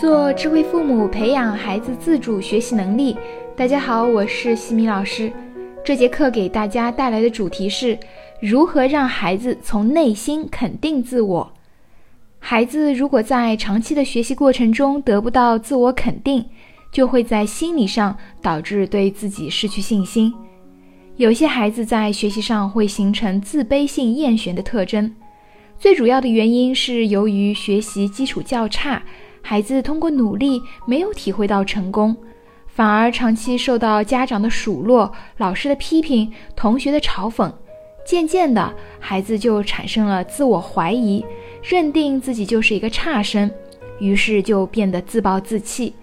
做智慧父母，培养孩子自主学习能力。大家好，我是西米老师。这节课给大家带来的主题是如何让孩子从内心肯定自我。孩子如果在长期的学习过程中得不到自我肯定，就会在心理上导致对自己失去信心。有些孩子在学习上会形成自卑性厌学的特征，最主要的原因是由于学习基础较差。孩子通过努力没有体会到成功，反而长期受到家长的数落、老师的批评、同学的嘲讽，渐渐的，孩子就产生了自我怀疑，认定自己就是一个差生，于是就变得自暴自弃。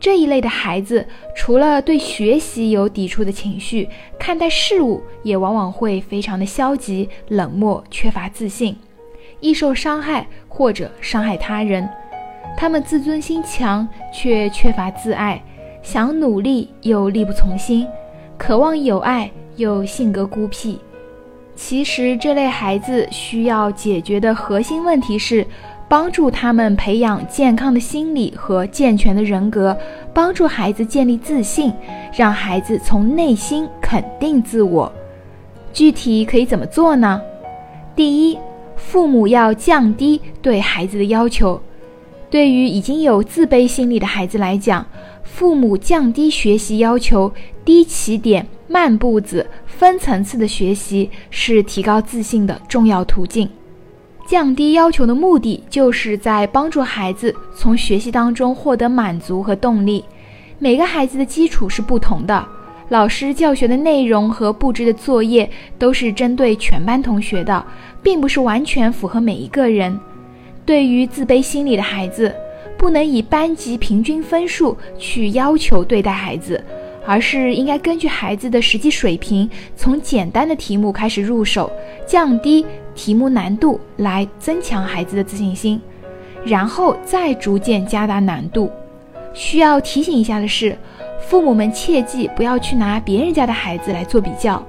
这一类的孩子，除了对学习有抵触的情绪，看待事物也往往会非常的消极、冷漠、缺乏自信，易受伤害或者伤害他人。他们自尊心强，却缺乏自爱，想努力又力不从心，渴望有爱又性格孤僻。其实，这类孩子需要解决的核心问题是，帮助他们培养健康的心理和健全的人格，帮助孩子建立自信，让孩子从内心肯定自我。具体可以怎么做呢？第一，父母要降低对孩子的要求。对于已经有自卑心理的孩子来讲，父母降低学习要求，低起点、慢步子、分层次的学习是提高自信的重要途径。降低要求的目的，就是在帮助孩子从学习当中获得满足和动力。每个孩子的基础是不同的，老师教学的内容和布置的作业都是针对全班同学的，并不是完全符合每一个人。对于自卑心理的孩子，不能以班级平均分数去要求对待孩子，而是应该根据孩子的实际水平，从简单的题目开始入手，降低题目难度来增强孩子的自信心，然后再逐渐加大难度。需要提醒一下的是，父母们切记不要去拿别人家的孩子来做比较。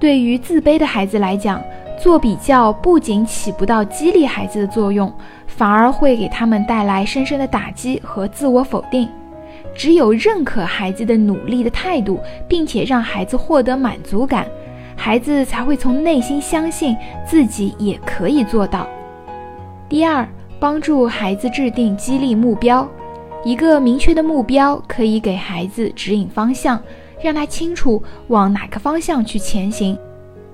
对于自卑的孩子来讲，做比较不仅起不到激励孩子的作用，反而会给他们带来深深的打击和自我否定。只有认可孩子的努力的态度，并且让孩子获得满足感，孩子才会从内心相信自己也可以做到。第二，帮助孩子制定激励目标。一个明确的目标可以给孩子指引方向，让他清楚往哪个方向去前行。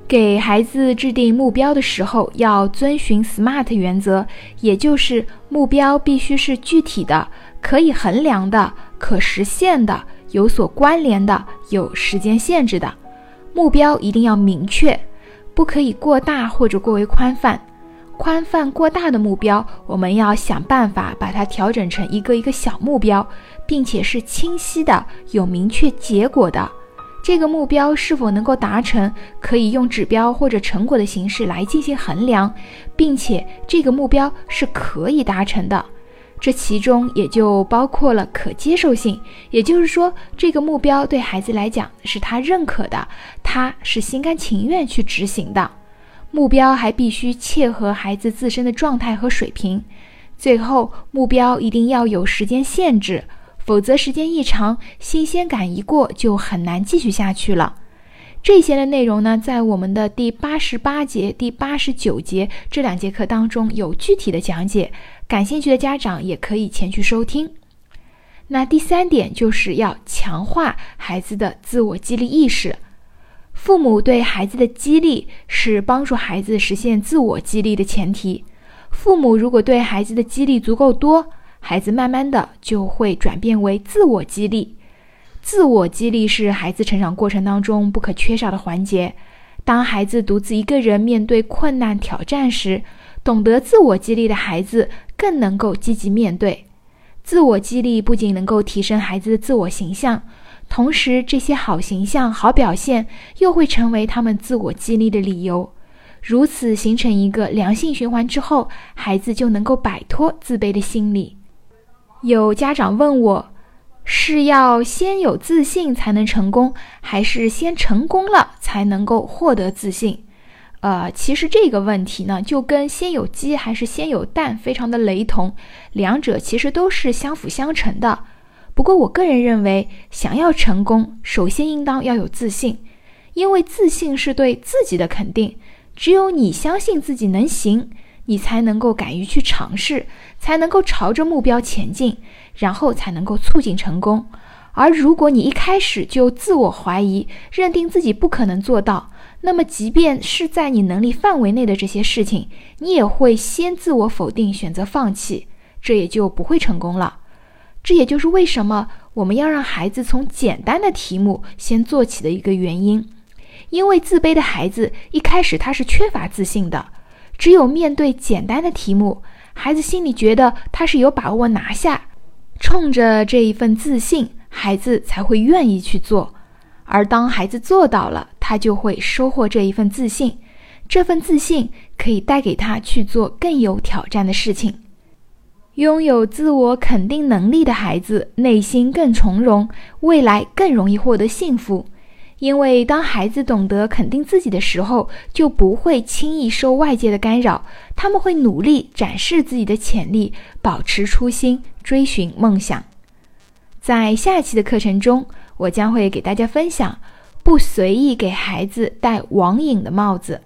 给孩子制定目标的时候，要遵循 SMART 原则，也就是目标必须是具体的、可以衡量的、可实现的、有所关联的、有时间限制的。目标一定要明确，不可以过大或者过为宽泛。宽泛过大的目标，我们要想办法把它调整成一个一个小目标，并且是清晰的、有明确结果的。这个目标是否能够达成，可以用指标或者成果的形式来进行衡量，并且这个目标是可以达成的。这其中也就包括了可接受性，也就是说，这个目标对孩子来讲是他认可的，他是心甘情愿去执行的。目标还必须切合孩子自身的状态和水平。最后，目标一定要有时间限制。否则，时间一长，新鲜感一过，就很难继续下去了。这些的内容呢，在我们的第八十八节、第八十九节这两节课当中有具体的讲解，感兴趣的家长也可以前去收听。那第三点就是要强化孩子的自我激励意识。父母对孩子的激励是帮助孩子实现自我激励的前提。父母如果对孩子的激励足够多，孩子慢慢的就会转变为自我激励，自我激励是孩子成长过程当中不可缺少的环节。当孩子独自一个人面对困难挑战时，懂得自我激励的孩子更能够积极面对。自我激励不仅能够提升孩子的自我形象，同时这些好形象、好表现又会成为他们自我激励的理由。如此形成一个良性循环之后，孩子就能够摆脱自卑的心理。有家长问我，是要先有自信才能成功，还是先成功了才能够获得自信？呃，其实这个问题呢，就跟先有鸡还是先有蛋非常的雷同，两者其实都是相辅相成的。不过我个人认为，想要成功，首先应当要有自信，因为自信是对自己的肯定。只有你相信自己能行，你才能够敢于去尝试，才能够朝着目标前进，然后才能够促进成功。而如果你一开始就自我怀疑，认定自己不可能做到，那么即便是在你能力范围内的这些事情，你也会先自我否定，选择放弃，这也就不会成功了。这也就是为什么我们要让孩子从简单的题目先做起的一个原因。因为自卑的孩子一开始他是缺乏自信的，只有面对简单的题目，孩子心里觉得他是有把握拿下，冲着这一份自信，孩子才会愿意去做。而当孩子做到了，他就会收获这一份自信，这份自信可以带给他去做更有挑战的事情。拥有自我肯定能力的孩子，内心更从容，未来更容易获得幸福。因为当孩子懂得肯定自己的时候，就不会轻易受外界的干扰。他们会努力展示自己的潜力，保持初心，追寻梦想。在下期的课程中，我将会给大家分享：不随意给孩子戴网瘾的帽子。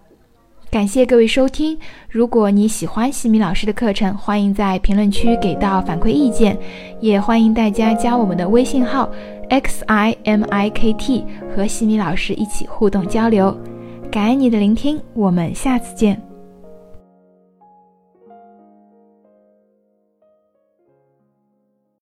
感谢各位收听。如果你喜欢西米老师的课程，欢迎在评论区给到反馈意见，也欢迎大家加我们的微信号 x i m i k t 和西米老师一起互动交流。感恩你的聆听，我们下次见。